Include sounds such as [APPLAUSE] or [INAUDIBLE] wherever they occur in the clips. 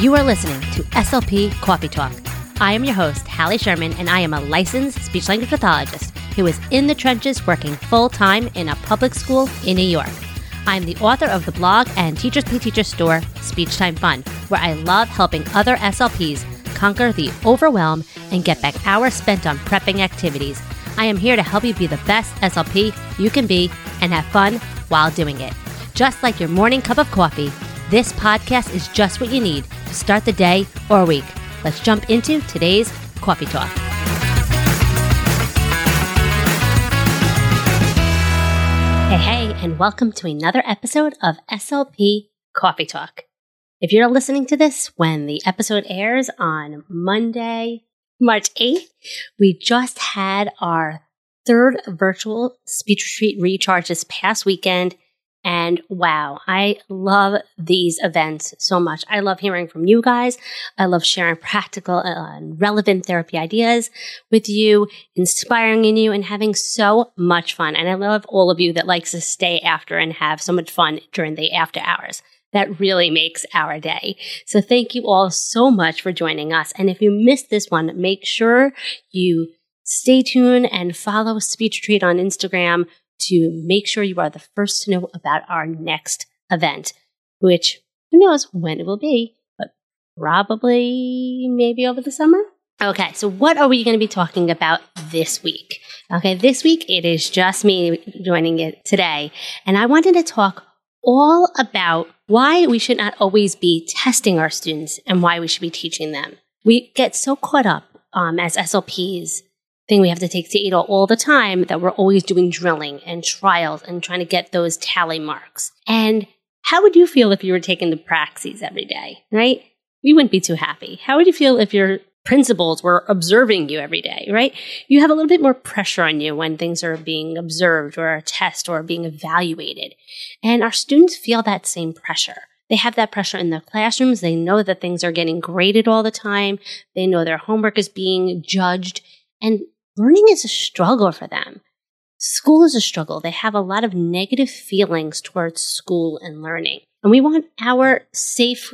You are listening to SLP Coffee Talk. I am your host, Hallie Sherman, and I am a licensed speech language pathologist who is in the trenches working full time in a public school in New York. I am the author of the blog and Teachers Pay Teachers store, Speech Time Fun, where I love helping other SLPs conquer the overwhelm and get back hours spent on prepping activities. I am here to help you be the best SLP you can be and have fun while doing it. Just like your morning cup of coffee, this podcast is just what you need start the day or week. Let's jump into today's coffee talk. Hey, hey, and welcome to another episode of SLP Coffee Talk. If you're listening to this when the episode airs on Monday, March 8th, we just had our third virtual speech retreat recharge this past weekend. And wow, I love these events so much. I love hearing from you guys. I love sharing [LAUGHS] practical and relevant therapy ideas with you, inspiring in you and having so much fun. And I love all of you that likes to stay after and have so much fun during the after hours. That really makes our day. So thank you all so much for joining us. And if you missed this one, make sure you stay tuned and follow Speech Retreat on Instagram to make sure you are the first to know about our next event, which who knows when it will be, but probably maybe over the summer. Okay, so what are we going to be talking about this week? Okay, this week it is just me joining it today, and I wanted to talk all about why we should not always be testing our students and why we should be teaching them. We get so caught up um, as SLPs thing we have to take data all the time that we're always doing drilling and trials and trying to get those tally marks. And how would you feel if you were taking the praxis every day, right? You wouldn't be too happy. How would you feel if your principals were observing you every day, right? You have a little bit more pressure on you when things are being observed or a test or being evaluated. And our students feel that same pressure. They have that pressure in their classrooms. They know that things are getting graded all the time. They know their homework is being judged. And learning is a struggle for them. School is a struggle. They have a lot of negative feelings towards school and learning. And we want our safe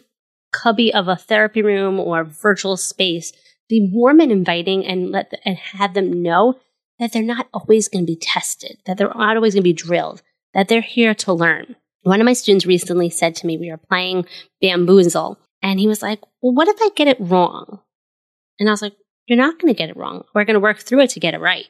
cubby of a therapy room or virtual space be warm and inviting and let the, and have them know that they're not always going to be tested, that they're not always going to be drilled, that they're here to learn. One of my students recently said to me, we were playing bamboozle, and he was like, well, what if I get it wrong? And I was like, you're not going to get it wrong. We're going to work through it to get it right.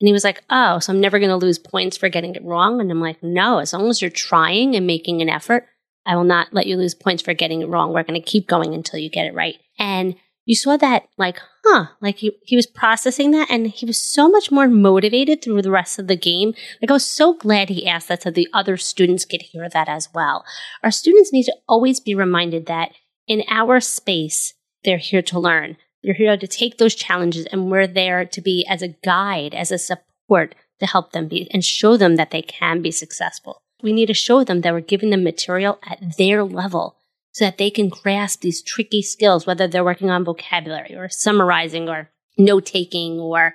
And he was like, Oh, so I'm never going to lose points for getting it wrong. And I'm like, No, as long as you're trying and making an effort, I will not let you lose points for getting it wrong. We're going to keep going until you get it right. And you saw that, like, huh, like he, he was processing that and he was so much more motivated through the rest of the game. Like, I was so glad he asked that so the other students could hear that as well. Our students need to always be reminded that in our space, they're here to learn. You're here to take those challenges and we're there to be as a guide, as a support to help them be and show them that they can be successful. We need to show them that we're giving them material at their level. so that they can grasp these tricky skills, whether they're working on vocabulary or summarizing or note taking or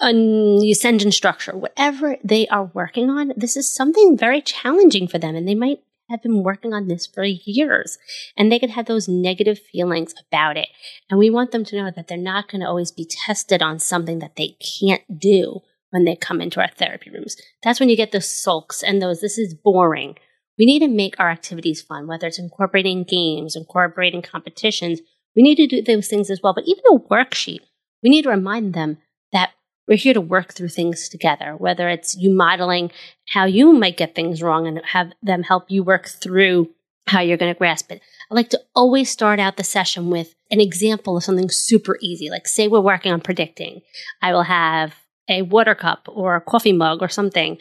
a sentence structure, whatever they are working on, this is something very challenging for them. And they might have been working on this for years and they could have those negative feelings about it. And we want them to know that they're not going to always be tested on something that they can't do when they come into our therapy rooms. That's when you get those sulks and those, this is boring. We need to make our activities fun, whether it's incorporating games, incorporating competitions. We need to do those things as well. But even a worksheet, we need to remind them that we're here to work through things together, whether it's you modeling how you might get things wrong and have them help you work through how you're going to grasp it. I like to always start out the session with an example of something super easy. Like, say we're working on predicting. I will have a water cup or a coffee mug or something,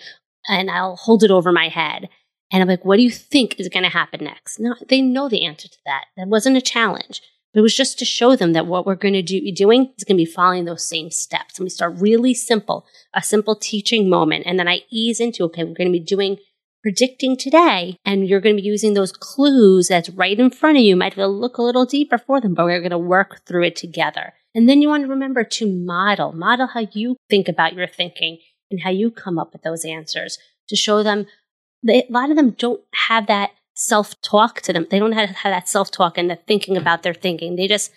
and I'll hold it over my head. And I'm like, what do you think is going to happen next? No, they know the answer to that. That wasn't a challenge. But it was just to show them that what we're going to do, be doing is going to be following those same steps. And we start really simple, a simple teaching moment. And then I ease into, okay, we're going to be doing predicting today. And you're going to be using those clues that's right in front of you. Might look a little deeper for them, but we're going to work through it together. And then you want to remember to model, model how you think about your thinking and how you come up with those answers to show them they, a lot of them don't have that self talk to them. They don't have, have that self talk and the thinking about their thinking. They just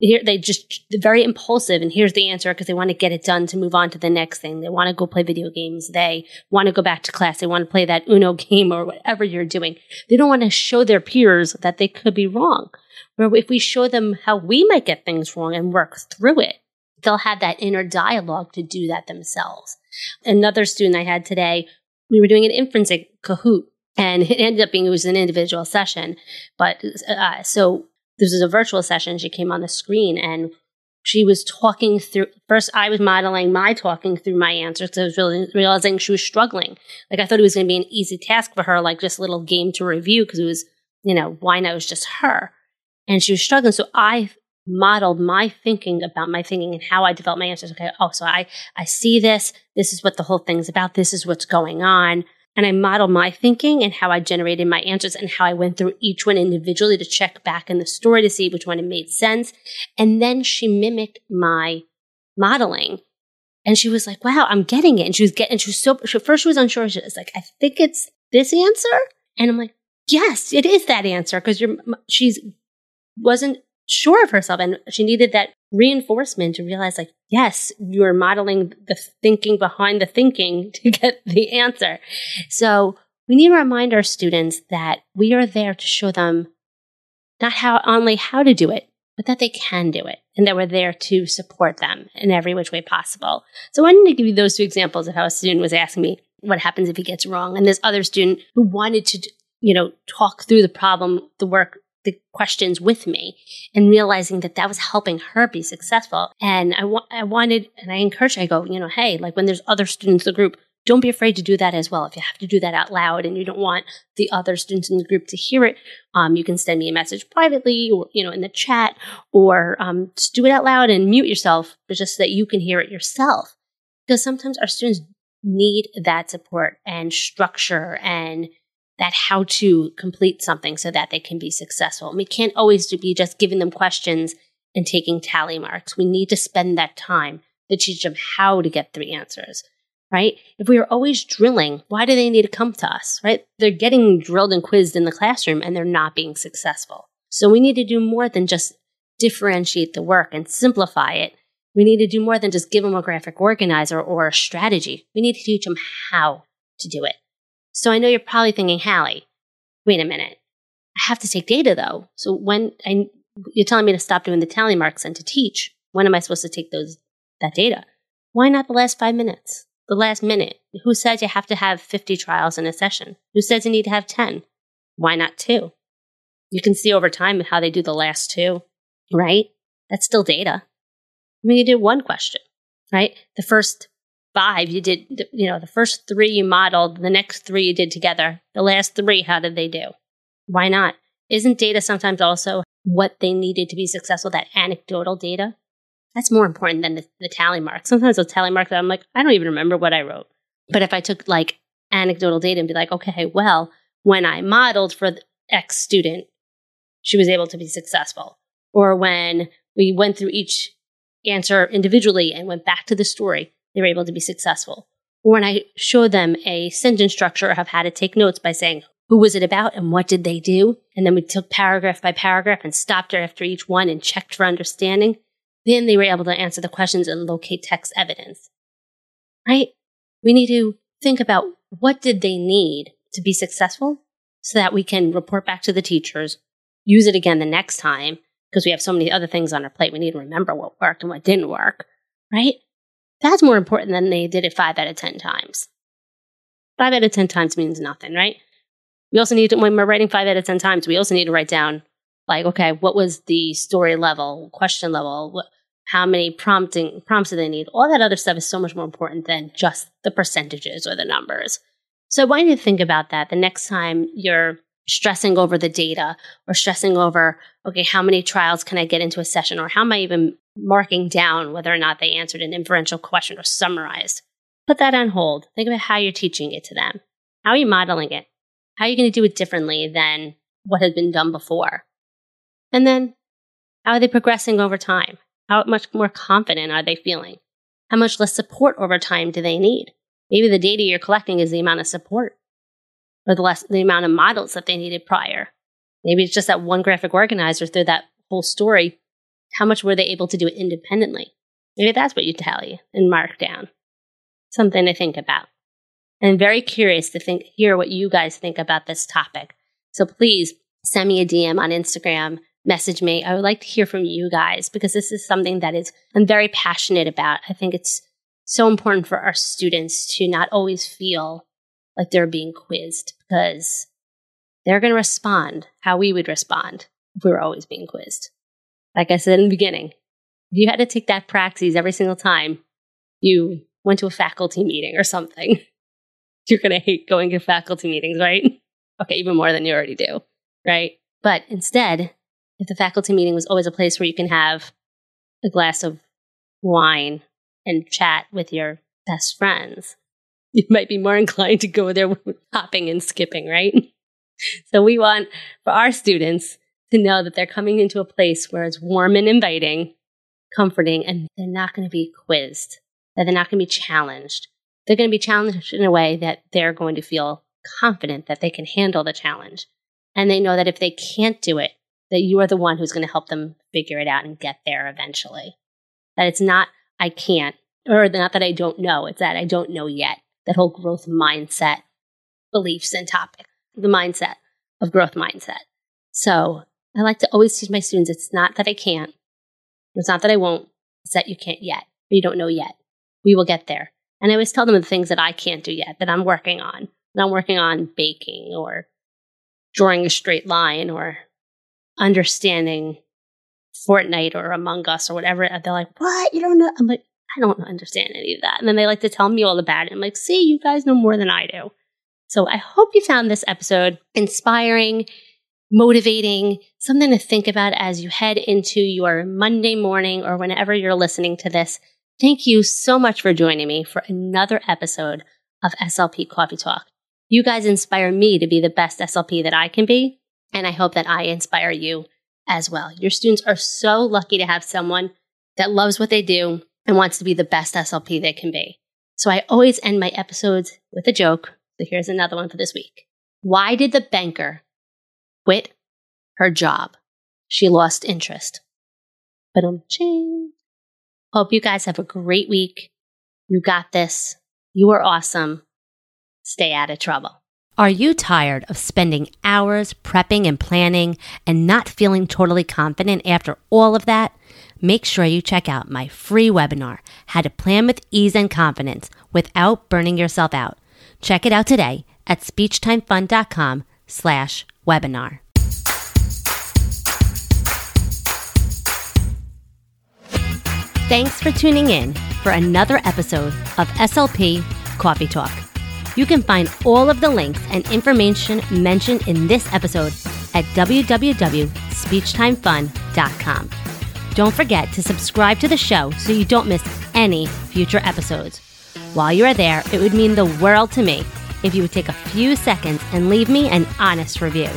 here they just very impulsive and here's the answer because they want to get it done to move on to the next thing. They want to go play video games. They want to go back to class. They want to play that Uno game or whatever you're doing. They don't want to show their peers that they could be wrong. Where if we show them how we might get things wrong and work through it, they'll have that inner dialogue to do that themselves. Another student I had today, we were doing an inference Kahoot and it ended up being it was an individual session but uh, so this was a virtual session. She came on the screen and she was talking through first i was modeling my talking through my answers because i was really realizing she was struggling. Like i thought it was going to be an easy task for her like just a little game to review because it was you know why not? It was just her. And she was struggling. So i modeled my thinking about my thinking and how i developed my answers. Okay oh so i i see this. This is what the whole thing's about. This is what's going on and I modeled my thinking and how I generated my answers and how I went through each one individually to check back in the story to see which one it made sense. And then she mimicked my modeling. And she was like, wow, I'm getting it. And she was getting, she was so, first she was unsure. She was like, I think it's this answer. And I'm like, yes, it is that answer. Cause you're, she's wasn't sure of herself. And she needed that reinforcement to realize like yes you're modeling the thinking behind the thinking [LAUGHS] to get the answer. So we need to remind our students that we are there to show them not how only how to do it but that they can do it and that we're there to support them in every which way possible. So i wanted to give you those two examples of how a student was asking me what happens if he gets wrong. And this other student who wanted to you know talk through the problem the work the questions with me and realizing that that was helping her be successful. And I, wa- I wanted, and I encouraged, I go, you know, hey, like when there's other students in the group, don't be afraid to do that as well. If you have to do that out loud and you don't want the other students in the group to hear it, um, you can send me a message privately or, you know, in the chat or um, just do it out loud and mute yourself, just so that you can hear it yourself. Because sometimes our students need that support and structure and that how to complete something so that they can be successful. we can't always be just giving them questions and taking tally marks. We need to spend that time to teach them how to get three answers, right? If we are always drilling, why do they need to come to us, right? They're getting drilled and quizzed in the classroom and they're not being successful. So we need to do more than just differentiate the work and simplify it. We need to do more than just give them a graphic organizer or a strategy. We need to teach them how to do it. So I know you're probably thinking, Hallie, wait a minute. I have to take data though. So when I, you're telling me to stop doing the tally marks and to teach, when am I supposed to take those that data? Why not the last five minutes? The last minute? Who says you have to have 50 trials in a session? Who says you need to have 10? Why not two? You can see over time how they do the last two, right? That's still data. I mean, you did one question, right? The first five you did, you know, the first three you modeled, the next three you did together. The last three, how did they do? Why not? Isn't data sometimes also what they needed to be successful, that anecdotal data? That's more important than the, the tally mark. Sometimes the tally mark that I'm like, I don't even remember what I wrote. But if I took like anecdotal data and be like, okay, well, when I modeled for X student, she was able to be successful. Or when we went through each answer individually and went back to the story, they were able to be successful. Or when I showed them a sentence structure have had to take notes by saying, who was it about and what did they do? And then we took paragraph by paragraph and stopped after each one and checked for understanding. Then they were able to answer the questions and locate text evidence. Right? We need to think about what did they need to be successful so that we can report back to the teachers, use it again the next time because we have so many other things on our plate. We need to remember what worked and what didn't work, right? That's more important than they did it five out of 10 times. Five out of 10 times means nothing, right? We also need to, when we're writing five out of 10 times, we also need to write down, like, okay, what was the story level, question level, what, how many prompting prompts do they need? All that other stuff is so much more important than just the percentages or the numbers. So I want you to think about that the next time you're stressing over the data or stressing over, okay, how many trials can I get into a session or how am I even marking down whether or not they answered an inferential question or summarized. Put that on hold. Think about how you're teaching it to them. How are you modeling it? How are you going to do it differently than what had been done before? And then, how are they progressing over time? How much more confident are they feeling? How much less support over time do they need? Maybe the data you're collecting is the amount of support or the less the amount of models that they needed prior. Maybe it's just that one graphic organizer through that whole story how much were they able to do it independently? Maybe that's what you tally and mark down. Something to think about. I'm very curious to think, hear what you guys think about this topic. So please send me a DM on Instagram, message me. I would like to hear from you guys because this is something that is I'm very passionate about. I think it's so important for our students to not always feel like they're being quizzed because they're going to respond how we would respond if we were always being quizzed. Like I said in the beginning, if you had to take that praxis every single time you went to a faculty meeting or something, [LAUGHS] you're going to hate going to faculty meetings, right? Okay, even more than you already do, right? But instead, if the faculty meeting was always a place where you can have a glass of wine and chat with your best friends, you might be more inclined to go there [LAUGHS] hopping and skipping, right? So we want for our students to know that they're coming into a place where it's warm and inviting, comforting, and they're not going to be quizzed, that they're not going to be challenged. They're going to be challenged in a way that they're going to feel confident that they can handle the challenge. And they know that if they can't do it, that you are the one who's going to help them figure it out and get there eventually. That it's not, I can't, or not that I don't know, it's that I don't know yet. That whole growth mindset, beliefs and topic, the mindset of growth mindset. So I like to always teach my students it's not that I can't, it's not that I won't, it's that you can't yet, or you don't know yet. We will get there. And I always tell them the things that I can't do yet, that I'm working on. And I'm working on baking or drawing a straight line or understanding Fortnite or Among Us or whatever. They're like, what? You don't know? I'm like, I don't understand any of that. And then they like to tell me all about it. I'm like, see, you guys know more than I do. So I hope you found this episode inspiring motivating, something to think about as you head into your Monday morning or whenever you're listening to this. Thank you so much for joining me for another episode of SLP Coffee Talk. You guys inspire me to be the best SLP that I can be, and I hope that I inspire you as well. Your students are so lucky to have someone that loves what they do and wants to be the best SLP they can be. So I always end my episodes with a joke. So here's another one for this week. Why did the banker quit her job. She lost interest. But um, ching. Hope you guys have a great week. You got this. You are awesome. Stay out of trouble. Are you tired of spending hours prepping and planning and not feeling totally confident after all of that? Make sure you check out my free webinar, How to Plan with Ease and Confidence Without Burning Yourself Out. Check it out today at speechtimefun.com slash webinar. Thanks for tuning in for another episode of SLP Coffee Talk. You can find all of the links and information mentioned in this episode at www.speechtimefun.com. Don't forget to subscribe to the show so you don't miss any future episodes. While you are there, it would mean the world to me if you would take a few seconds and leave me an honest review.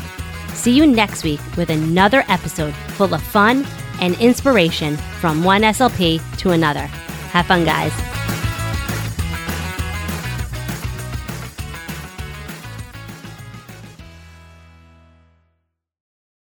See you next week with another episode full of fun and inspiration from one SLP to another. Have fun, guys.